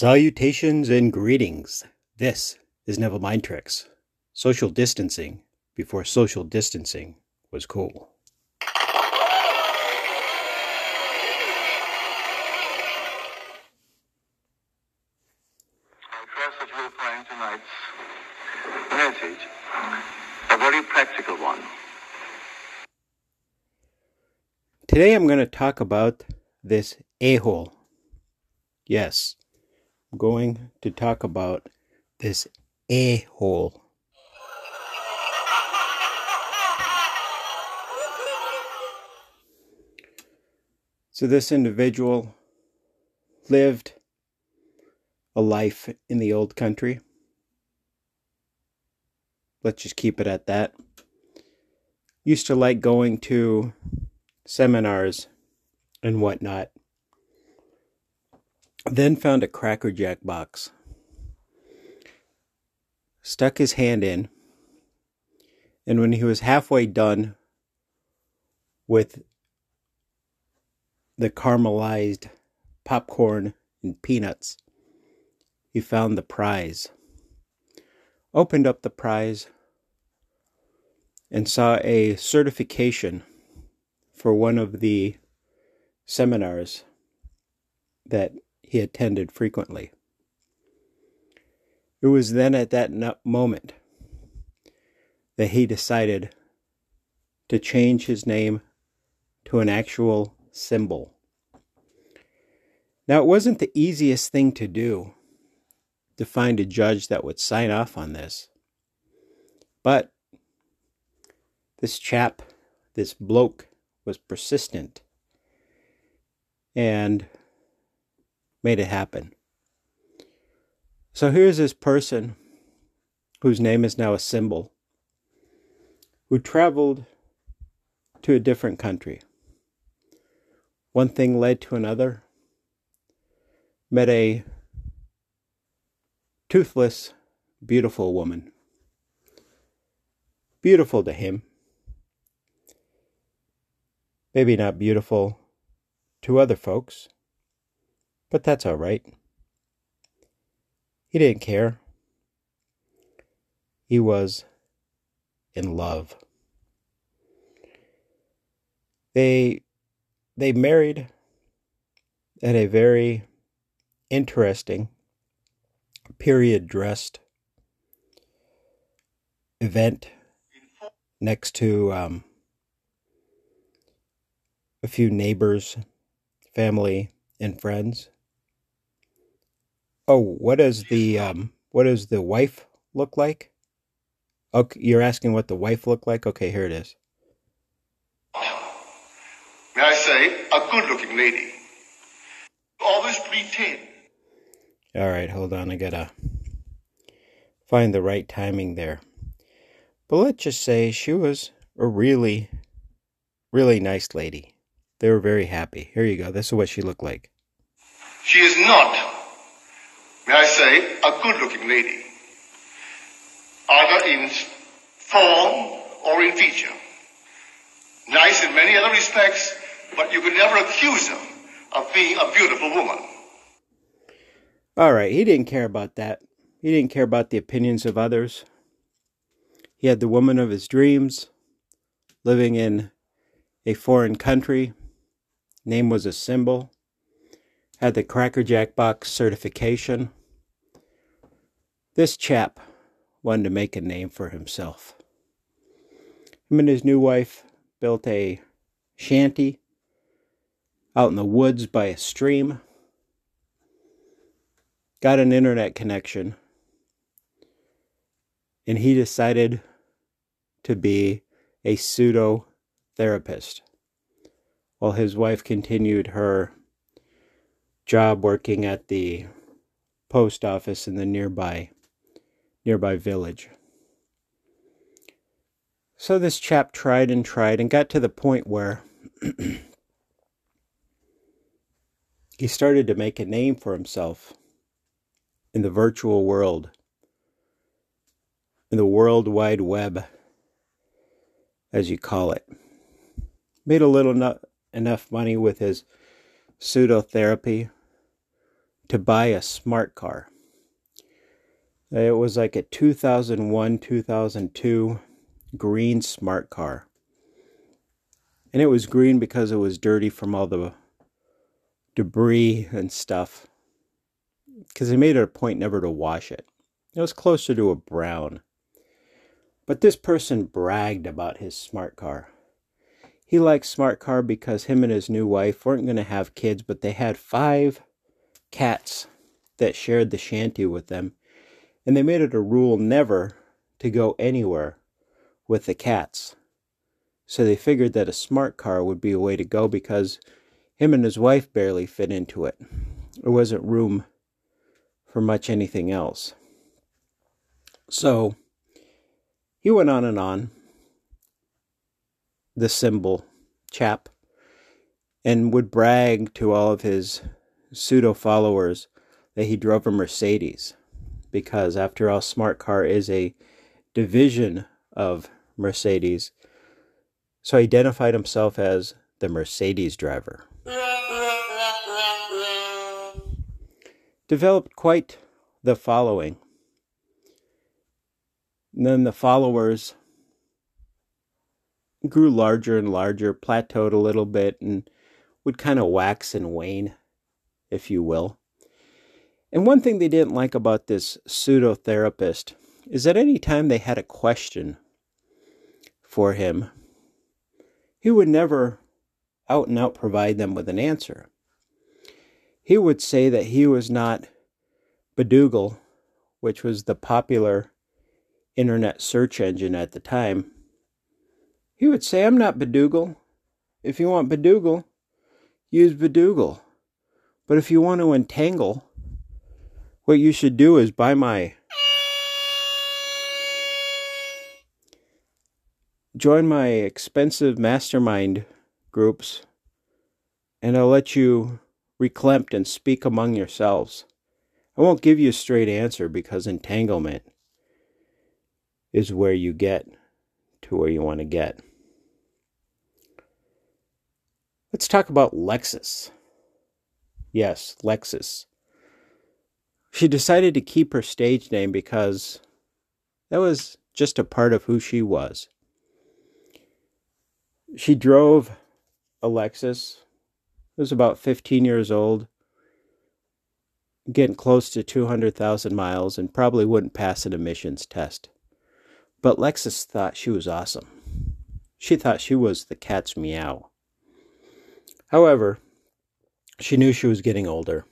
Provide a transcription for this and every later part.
Salutations and greetings. This is Neville Mind Tricks. Social distancing before social distancing was cool. I trust that you will find tonight's message a very practical one. Today I'm going to talk about this a hole. Yes, going to talk about this a hole. So, this individual lived a life in the old country. Let's just keep it at that. Used to like going to seminars and whatnot. Then found a Cracker Jack box. Stuck his hand in. And when he was halfway done with the caramelized popcorn and peanuts, he found the prize. Opened up the prize and saw a certification for one of the seminars that he attended frequently. It was then at that moment that he decided to change his name to an actual symbol. Now, it wasn't the easiest thing to do to find a judge that would sign off on this, but this chap, this bloke, was persistent and made it happen. So here's this person whose name is now a symbol who traveled to a different country. One thing led to another. Met a toothless, beautiful woman. Beautiful to him. Maybe not beautiful to other folks, but that's all right. He didn't care. He was in love. They they married at a very interesting period dressed event next to um, a few neighbors, family, and friends. Oh, what does the um, what does the wife look like? Okay, you're asking what the wife looked like. Okay, here it is. May I say, a good looking lady. Always pretend. All right, hold on. I gotta find the right timing there. But let's just say she was a really, really nice lady. They were very happy. Here you go. This is what she looked like. She is not, may I say, a good looking lady. Either in form or in feature. Nice in many other respects, but you could never accuse her of being a beautiful woman. All right, he didn't care about that. He didn't care about the opinions of others. He had the woman of his dreams, living in a foreign country. Name was a symbol. Had the Cracker Jack box certification. This chap wanted to make a name for himself. Him and his new wife built a shanty out in the woods by a stream. Got an internet connection. And he decided to be a pseudo therapist while his wife continued her job working at the post office in the nearby nearby village. So this chap tried and tried and got to the point where he started to make a name for himself in the virtual world, in the world wide web, as you call it. Made a little no- enough money with his pseudo therapy to buy a smart car. Uh, it was like a 2001 2002 green smart car. And it was green because it was dirty from all the debris and stuff. Because they made it a point never to wash it. It was closer to a brown. But this person bragged about his smart car. He liked smart car because him and his new wife weren't going to have kids, but they had five cats that shared the shanty with them. And they made it a rule never to go anywhere with the cats. So they figured that a smart car would be a way to go because him and his wife barely fit into it. There wasn't room for much anything else. So he went on and on, the symbol chap, and would brag to all of his pseudo followers that he drove a Mercedes. Because after all, Smart Car is a division of Mercedes. So he identified himself as the Mercedes driver. Developed quite the following. And then the followers grew larger and larger, plateaued a little bit, and would kind of wax and wane, if you will. And one thing they didn't like about this pseudo therapist is that any time they had a question for him, he would never out and out provide them with an answer. He would say that he was not Badoogle, which was the popular internet search engine at the time. He would say, I'm not Badoogle. If you want Badoogle, use Badoogle. But if you want to entangle, what you should do is buy my join my expensive mastermind groups, and I'll let you reclamped and speak among yourselves. I won't give you a straight answer because entanglement is where you get to where you want to get. Let's talk about Lexus. Yes, Lexus. She decided to keep her stage name because that was just a part of who she was. She drove a Lexus, It was about 15 years old, getting close to 200,000 miles, and probably wouldn't pass an emissions test. But Lexus thought she was awesome. She thought she was the cat's meow. However, she knew she was getting older,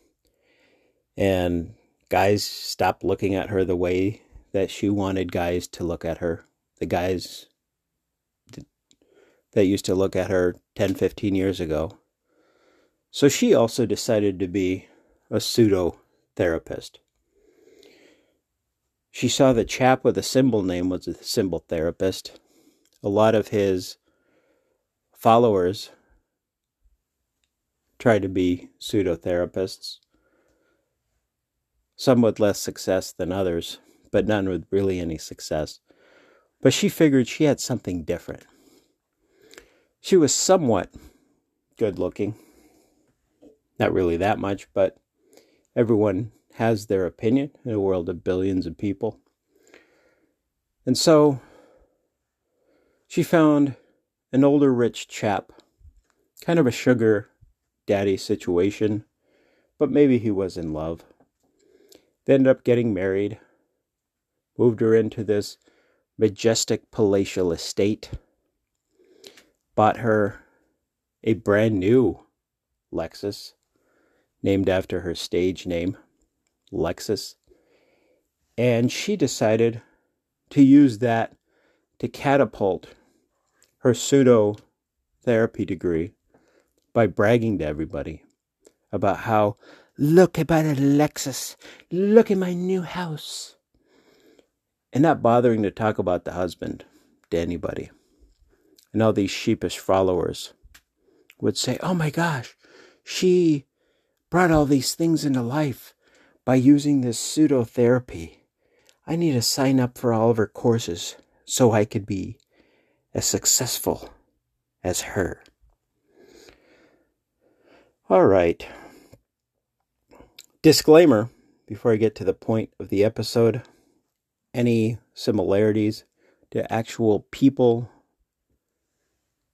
and guys stopped looking at her the way that she wanted guys to look at her. The guys that used to look at her 10, 15 years ago. So she also decided to be a pseudo therapist. She saw the chap with a symbol name was a symbol therapist. A lot of his followers tried to be pseudo therapists. Some with less success than others, but none with really any success. But she figured she had something different. She was somewhat good looking. Not really that much, but everyone has their opinion in a world of billions of people. And so she found an older rich chap, kind of a sugar daddy situation, but maybe he was in love. They ended up getting married, moved her into this majestic palatial estate bought her a brand new Lexus, named after her stage name, Lexus. And she decided to use that to catapult her pseudo therapy degree by bragging to everybody about how, look about a Lexus, look at my new house, and not bothering to talk about the husband to anybody and all these sheepish followers would say, Oh my gosh, she brought all these things into life by using this pseudo therapy. I need to sign up for all of her courses so I could be as successful as her. All right. Disclaimer before I get to the point of the episode any similarities to actual people,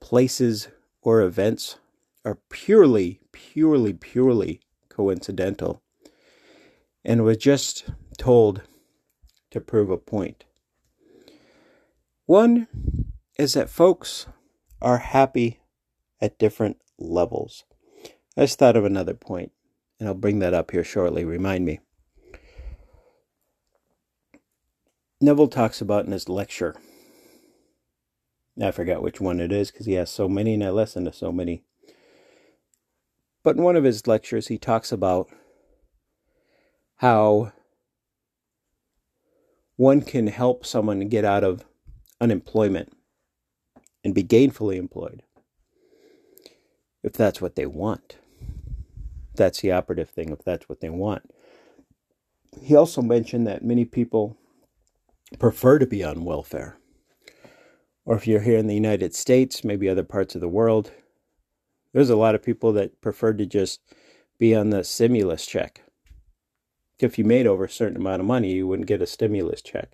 places, or events are purely, purely, purely coincidental and was just told to prove a point. One is that folks are happy at different levels. I just thought of another point, and I'll bring that up here shortly. Remind me. Neville talks about in his lecture. I forgot which one it is because he has so many and I listen to so many. But in one of his lectures, he talks about how one can help someone get out of unemployment and be gainfully employed if that's what they want. That's the operative thing, if that's what they want. He also mentioned that many people prefer to be on welfare. Or if you're here in the United States, maybe other parts of the world, there's a lot of people that prefer to just be on the stimulus check. If you made over a certain amount of money, you wouldn't get a stimulus check.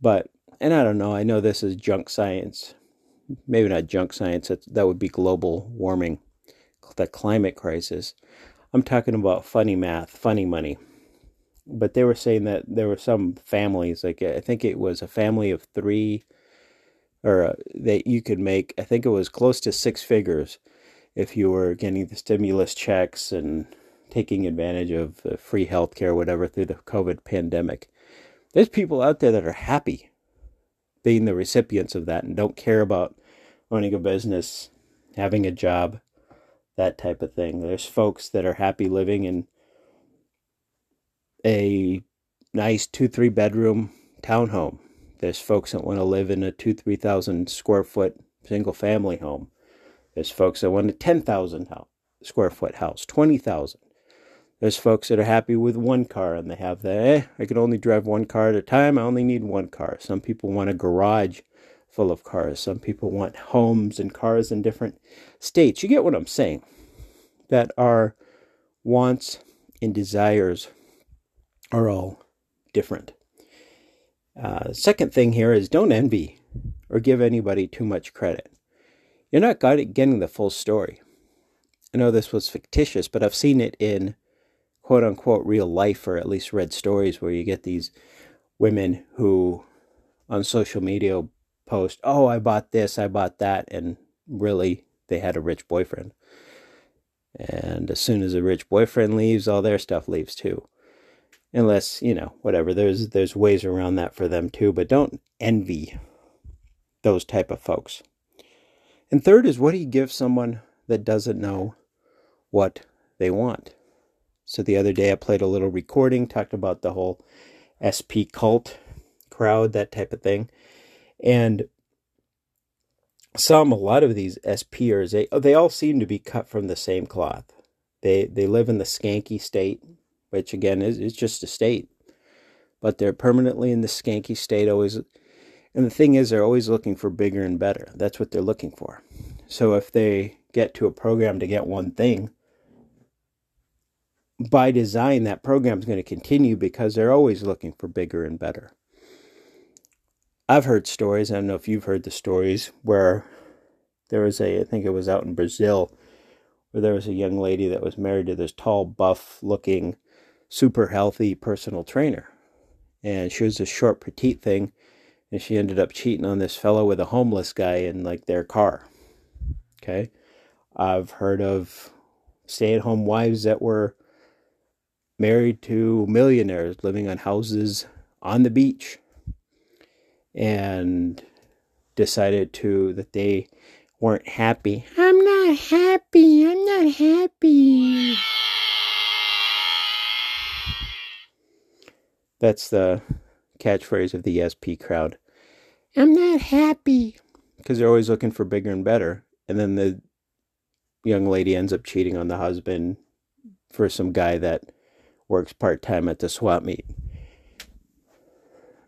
But, and I don't know, I know this is junk science. Maybe not junk science, that would be global warming, the climate crisis. I'm talking about funny math, funny money. But they were saying that there were some families, like I think it was a family of three, or uh, that you could make, I think it was close to six figures if you were getting the stimulus checks and taking advantage of free health care, whatever, through the COVID pandemic. There's people out there that are happy being the recipients of that and don't care about owning a business, having a job, that type of thing. There's folks that are happy living in a nice two, three bedroom townhome. There's folks that want to live in a two, three thousand square foot single family home. There's folks that want a 10,000 square foot house, 20,000. There's folks that are happy with one car and they have the, eh, I can only drive one car at a time. I only need one car. Some people want a garage full of cars. Some people want homes and cars in different states. You get what I'm saying? That our wants and desires are all different. Uh, second thing here is don't envy or give anybody too much credit you're not getting the full story. I know this was fictitious, but I've seen it in quote unquote real life, or at least read stories where you get these women who on social media post, Oh, I bought this, I bought that, and really they had a rich boyfriend. And as soon as a rich boyfriend leaves, all their stuff leaves too. Unless, you know, whatever. There's there's ways around that for them too, but don't envy those type of folks. And third is what do you give someone that doesn't know what they want? So the other day I played a little recording, talked about the whole SP cult crowd, that type of thing. And some, a lot of these SPers, they, they all seem to be cut from the same cloth. They, they live in the skanky state, which again is, is just a state. But they're permanently in the skanky state, always and the thing is, they're always looking for bigger and better. That's what they're looking for. So if they get to a program to get one thing, by design, that program is going to continue because they're always looking for bigger and better. I've heard stories, I don't know if you've heard the stories, where there was a, I think it was out in Brazil, where there was a young lady that was married to this tall, buff looking, super healthy personal trainer. And she was a short, petite thing and she ended up cheating on this fellow with a homeless guy in like their car. Okay. I've heard of stay at home wives that were married to millionaires living on houses on the beach and decided to that they weren't happy. I'm not happy. I'm not happy. That's the catchphrase of the SP crowd. I'm not happy. Because they're always looking for bigger and better. And then the young lady ends up cheating on the husband for some guy that works part time at the swap meet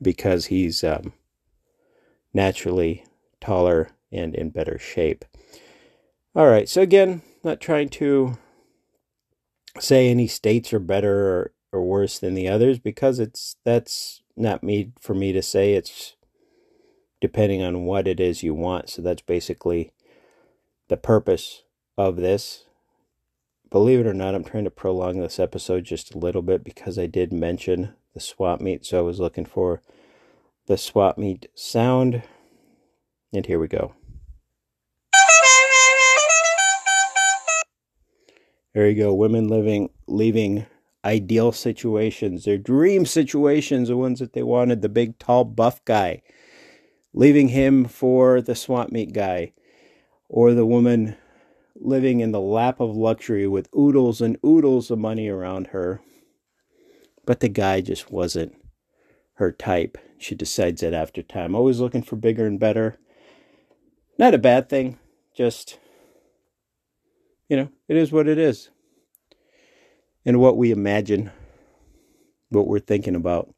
because he's um, naturally taller and in better shape. All right, so again, not trying to say any states are better or, or worse than the others because it's that's not me for me to say. It's depending on what it is you want. So that's basically the purpose of this. Believe it or not i'm trying to prolong this episode just a little bit because i did mention the swap meet. So i was looking for the swap meet sound and here we go There you go. Women living, leaving ideal situations, their dream situations, the ones that they wanted, the big, tall, buff guy, leaving him for the swap meet guy, or the woman living in the lap of luxury with oodles and oodles of money around her. But the guy just wasn't her type. She decides that after time. Always looking for bigger and better. Not a bad thing, just you know, it is what it is. And what we imagine, what we're thinking about,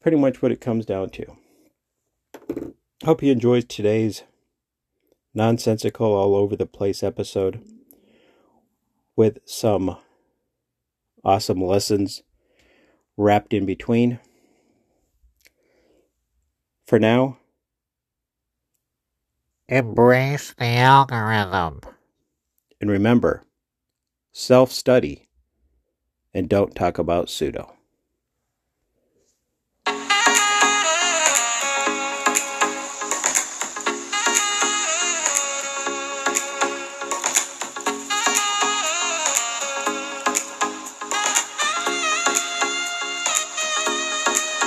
pretty much what it comes down to. Hope you enjoyed today's nonsensical, all over the place episode with some awesome lessons wrapped in between. For now, embrace the algorithm. And remember, self study and don't talk about pseudo.